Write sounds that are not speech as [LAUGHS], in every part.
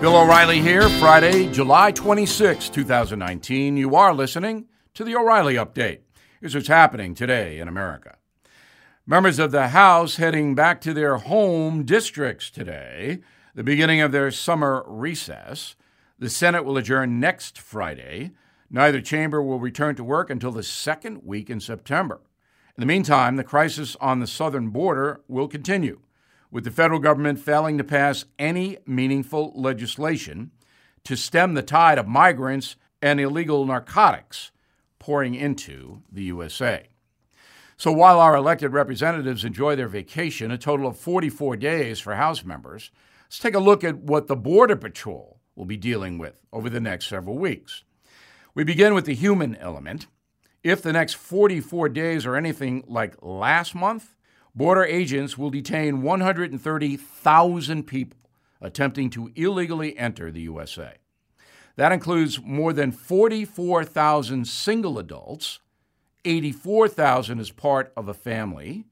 Bill O'Reilly here, Friday, July 26, 2019. You are listening to the O'Reilly Update. Here's what's happening today in America. Members of the House heading back to their home districts today, the beginning of their summer recess. The Senate will adjourn next Friday. Neither chamber will return to work until the second week in September. In the meantime, the crisis on the southern border will continue with the federal government failing to pass any meaningful legislation to stem the tide of migrants and illegal narcotics pouring into the USA. So while our elected representatives enjoy their vacation, a total of 44 days for House members, let's take a look at what the Border Patrol will be dealing with over the next several weeks. We begin with the human element. If the next 44 days are anything like last month, border agents will detain 130,000 people attempting to illegally enter the USA. That includes more than 44,000 single adults, 84,000 as part of a family,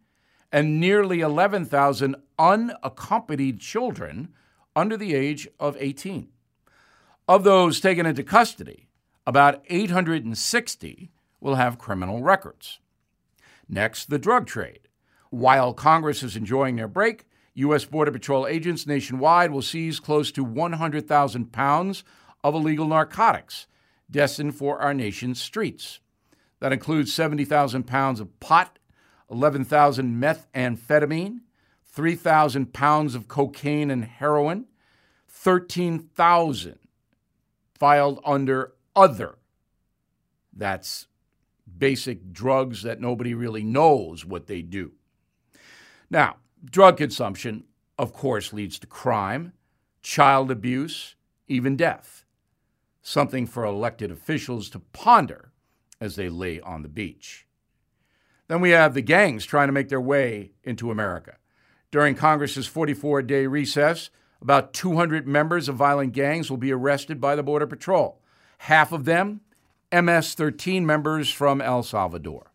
and nearly 11,000 unaccompanied children under the age of 18. Of those taken into custody, about 860 will have criminal records. Next, the drug trade. While Congress is enjoying their break, U.S. Border Patrol agents nationwide will seize close to 100,000 pounds of illegal narcotics destined for our nation's streets. That includes 70,000 pounds of pot, 11,000 methamphetamine, 3,000 pounds of cocaine and heroin, 13,000 filed under other. That's basic drugs that nobody really knows what they do. Now, drug consumption, of course, leads to crime, child abuse, even death. Something for elected officials to ponder as they lay on the beach. Then we have the gangs trying to make their way into America. During Congress's 44 day recess, about 200 members of violent gangs will be arrested by the Border Patrol. Half of them, MS 13 members from El Salvador.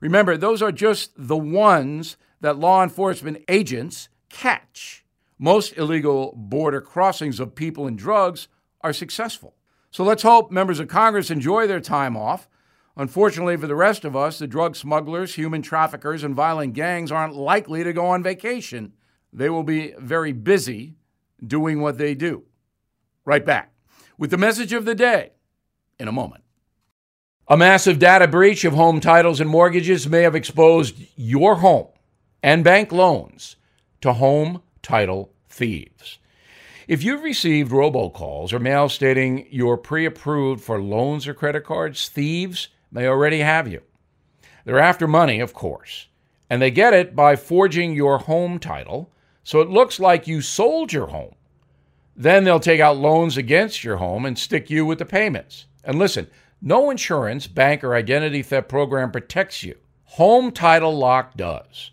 Remember, those are just the ones that law enforcement agents catch. Most illegal border crossings of people and drugs are successful. So let's hope members of Congress enjoy their time off. Unfortunately for the rest of us, the drug smugglers, human traffickers, and violent gangs aren't likely to go on vacation. They will be very busy doing what they do. Right back with the message of the day in a moment. A massive data breach of home titles and mortgages may have exposed your home and bank loans to home title thieves. If you've received robocalls or mail stating you're pre approved for loans or credit cards, thieves may already have you. They're after money, of course, and they get it by forging your home title so it looks like you sold your home. Then they'll take out loans against your home and stick you with the payments. And listen, no insurance, bank, or identity theft program protects you. Home Title Lock does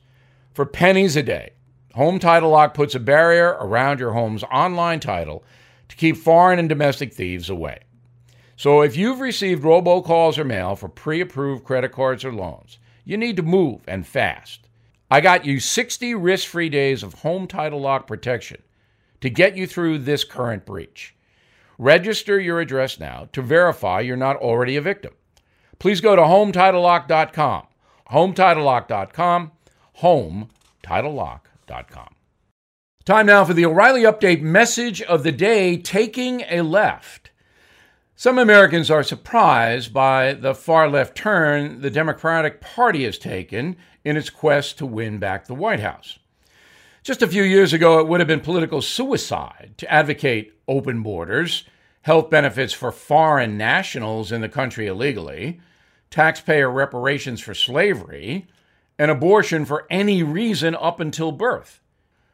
for pennies a day. Home Title Lock puts a barrier around your home's online title to keep foreign and domestic thieves away. So if you've received robocalls or mail for pre approved credit cards or loans, you need to move and fast. I got you 60 risk free days of Home Title Lock protection to get you through this current breach. Register your address now to verify you're not already a victim. Please go to HomeTitleLock.com. HomeTitleLock.com HomeTitleLock.com. Time now for the O'Reilly Update message of the day taking a left. Some Americans are surprised by the far left turn the Democratic Party has taken in its quest to win back the White House. Just a few years ago, it would have been political suicide to advocate open borders, health benefits for foreign nationals in the country illegally, taxpayer reparations for slavery, an abortion for any reason up until birth.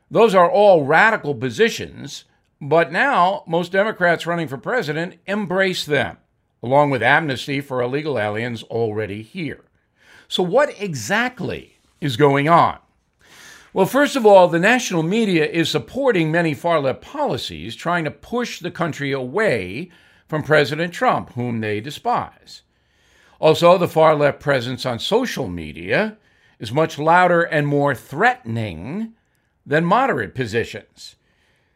Those are all radical positions, but now most Democrats running for president embrace them, along with amnesty for illegal aliens already here. So, what exactly is going on? Well, first of all, the national media is supporting many far left policies, trying to push the country away from President Trump, whom they despise. Also, the far left presence on social media is much louder and more threatening than moderate positions.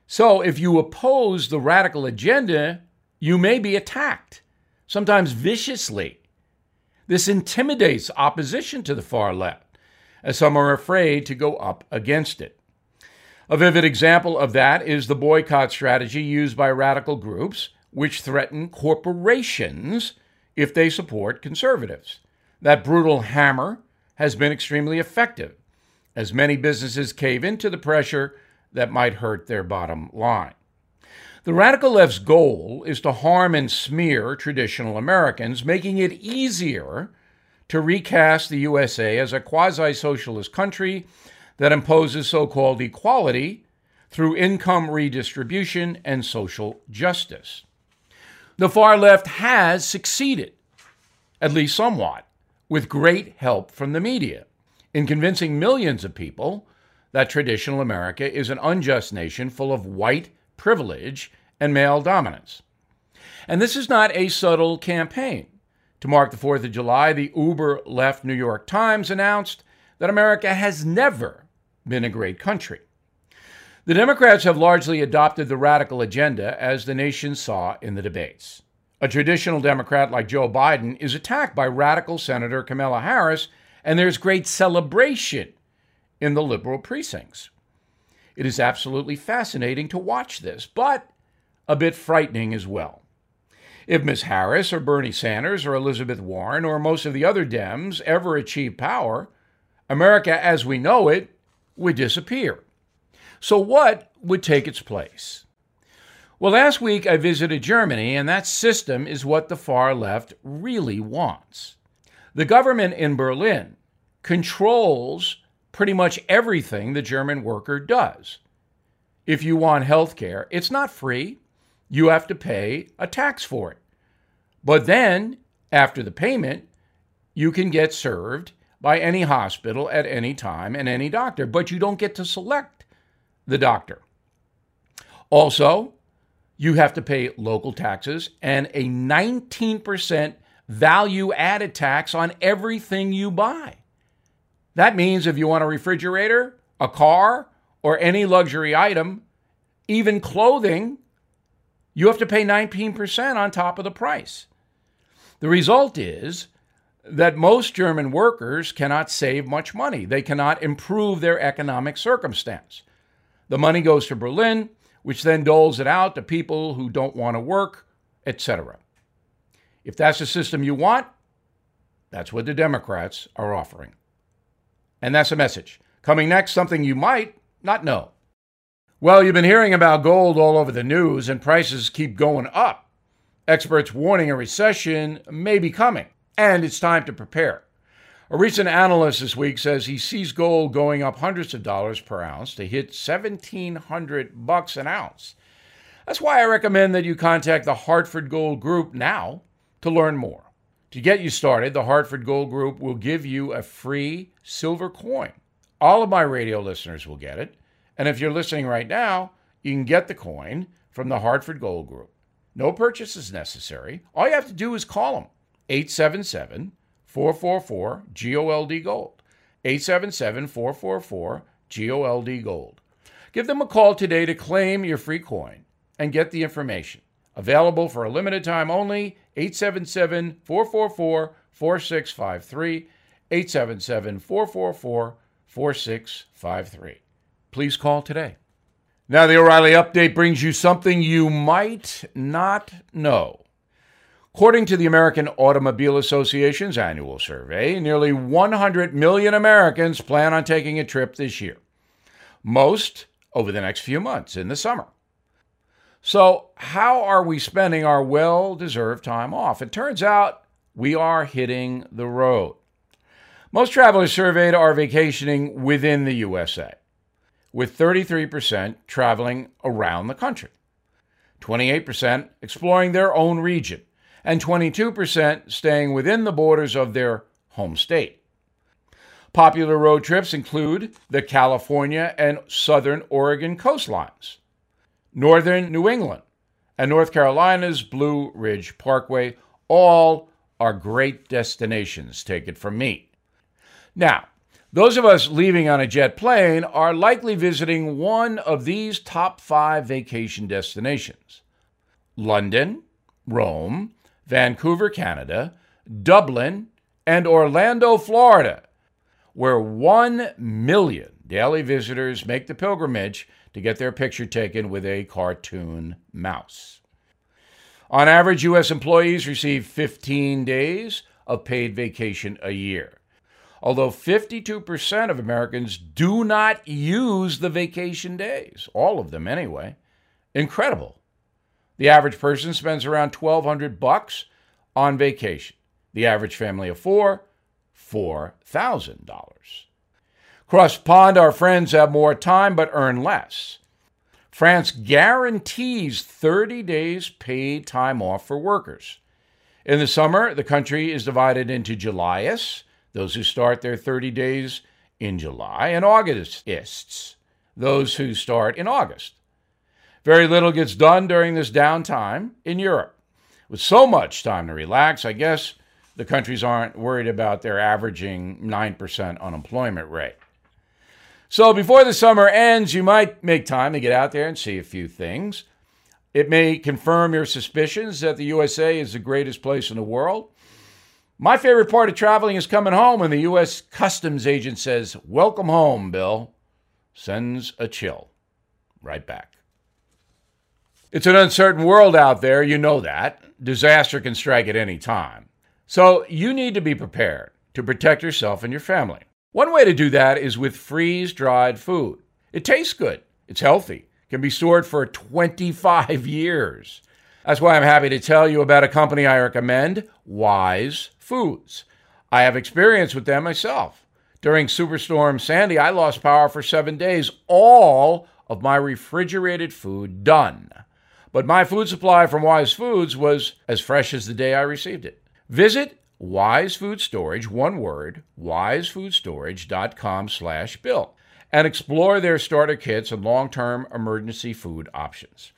So if you oppose the radical agenda, you may be attacked, sometimes viciously. This intimidates opposition to the far left, as some are afraid to go up against it. A vivid example of that is the boycott strategy used by radical groups, which threaten corporations if they support conservatives. That brutal hammer has been extremely effective, as many businesses cave into the pressure that might hurt their bottom line. The radical left's goal is to harm and smear traditional Americans, making it easier to recast the USA as a quasi socialist country that imposes so called equality through income redistribution and social justice. The far left has succeeded, at least somewhat, with great help from the media, in convincing millions of people that traditional America is an unjust nation full of white privilege and male dominance. And this is not a subtle campaign. To mark the 4th of July, the uber left New York Times announced that America has never been a great country. The Democrats have largely adopted the radical agenda as the nation saw in the debates. A traditional Democrat like Joe Biden is attacked by radical Senator Kamala Harris, and there's great celebration in the liberal precincts. It is absolutely fascinating to watch this, but a bit frightening as well. If Ms. Harris or Bernie Sanders or Elizabeth Warren or most of the other Dems ever achieve power, America as we know it would disappear. So, what would take its place? Well, last week I visited Germany, and that system is what the far left really wants. The government in Berlin controls pretty much everything the German worker does. If you want health care, it's not free. You have to pay a tax for it. But then, after the payment, you can get served by any hospital at any time and any doctor, but you don't get to select the doctor. Also, you have to pay local taxes and a 19% value added tax on everything you buy. That means if you want a refrigerator, a car, or any luxury item, even clothing, you have to pay 19% on top of the price. The result is that most German workers cannot save much money. They cannot improve their economic circumstance. The money goes to Berlin, which then doles it out to people who don't want to work, etc. If that's the system you want, that's what the Democrats are offering. And that's a message. Coming next, something you might not know. Well, you've been hearing about gold all over the news, and prices keep going up. Experts warning a recession may be coming, and it's time to prepare. A recent analyst this week says he sees gold going up hundreds of dollars per ounce to hit 1700 bucks an ounce. That's why I recommend that you contact the Hartford Gold Group now to learn more. To get you started, the Hartford Gold Group will give you a free silver coin. All of my radio listeners will get it. And if you're listening right now, you can get the coin from the Hartford Gold Group. No purchase is necessary. All you have to do is call them 877 444 GOLD Gold. 877 444 GOLD Gold. Give them a call today to claim your free coin and get the information. Available for a limited time only 877 444 4653. 877 444 4653. Please call today. Now, the O'Reilly Update brings you something you might not know. According to the American Automobile Association's annual survey, nearly 100 million Americans plan on taking a trip this year, most over the next few months in the summer. So, how are we spending our well deserved time off? It turns out we are hitting the road. Most travelers surveyed are vacationing within the USA, with 33% traveling around the country, 28% exploring their own region, and 22% staying within the borders of their home state. Popular road trips include the California and Southern Oregon coastlines northern New England, and North Carolina's Blue Ridge Parkway all are great destinations, take it from me. Now, Those of us leaving on a jet plane are likely visiting one of these top five vacation destinations London, Rome, Vancouver, Canada, Dublin, and Orlando, Florida, where 1 million daily visitors make the pilgrimage to get their picture taken with a cartoon mouse. On average, U.S. employees receive 15 days of paid vacation a year. Although 52% of Americans do not use the vacation days, all of them anyway. Incredible. The average person spends around 1200 bucks on vacation. The average family of 4, $4,000. Cross pond, our friends have more time but earn less. France guarantees 30 days paid time off for workers. In the summer, the country is divided into Julyists, those who start their 30 days in July, and Augustists, those who start in August. Very little gets done during this downtime in Europe. With so much time to relax, I guess the countries aren't worried about their averaging 9% unemployment rate. So before the summer ends, you might make time to get out there and see a few things. It may confirm your suspicions that the USA is the greatest place in the world. My favorite part of traveling is coming home when the U.S. Customs agent says, Welcome home, Bill. Sends a chill. Right back. It's an uncertain world out there, you know that. Disaster can strike at any time. So you need to be prepared to protect yourself and your family. One way to do that is with freeze dried food. It tastes good, it's healthy, can be stored for 25 [LAUGHS] years. That's why I'm happy to tell you about a company I recommend, Wise Foods. I have experience with them myself. During Superstorm Sandy, I lost power for seven days, all of my refrigerated food done. But my food supply from Wise Foods was as fresh as the day I received it. Visit Wise Food Storage, one word, wisefoodstorage.com slash bill, and explore their starter kits and long-term emergency food options.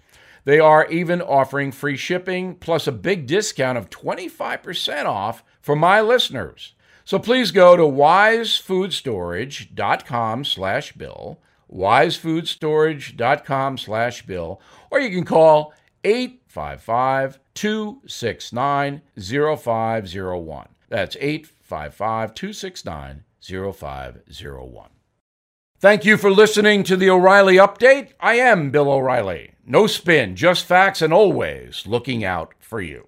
They are even offering free shipping plus a big discount of 25% off for my listeners. So please go to wisefoodstorage.com slash bill, wisefoodstorage.com slash bill, or you can call 855 269 0501. That's 855 269 0501. Thank you for listening to the O'Reilly Update. I am Bill O'Reilly. No spin, just facts, and always looking out for you.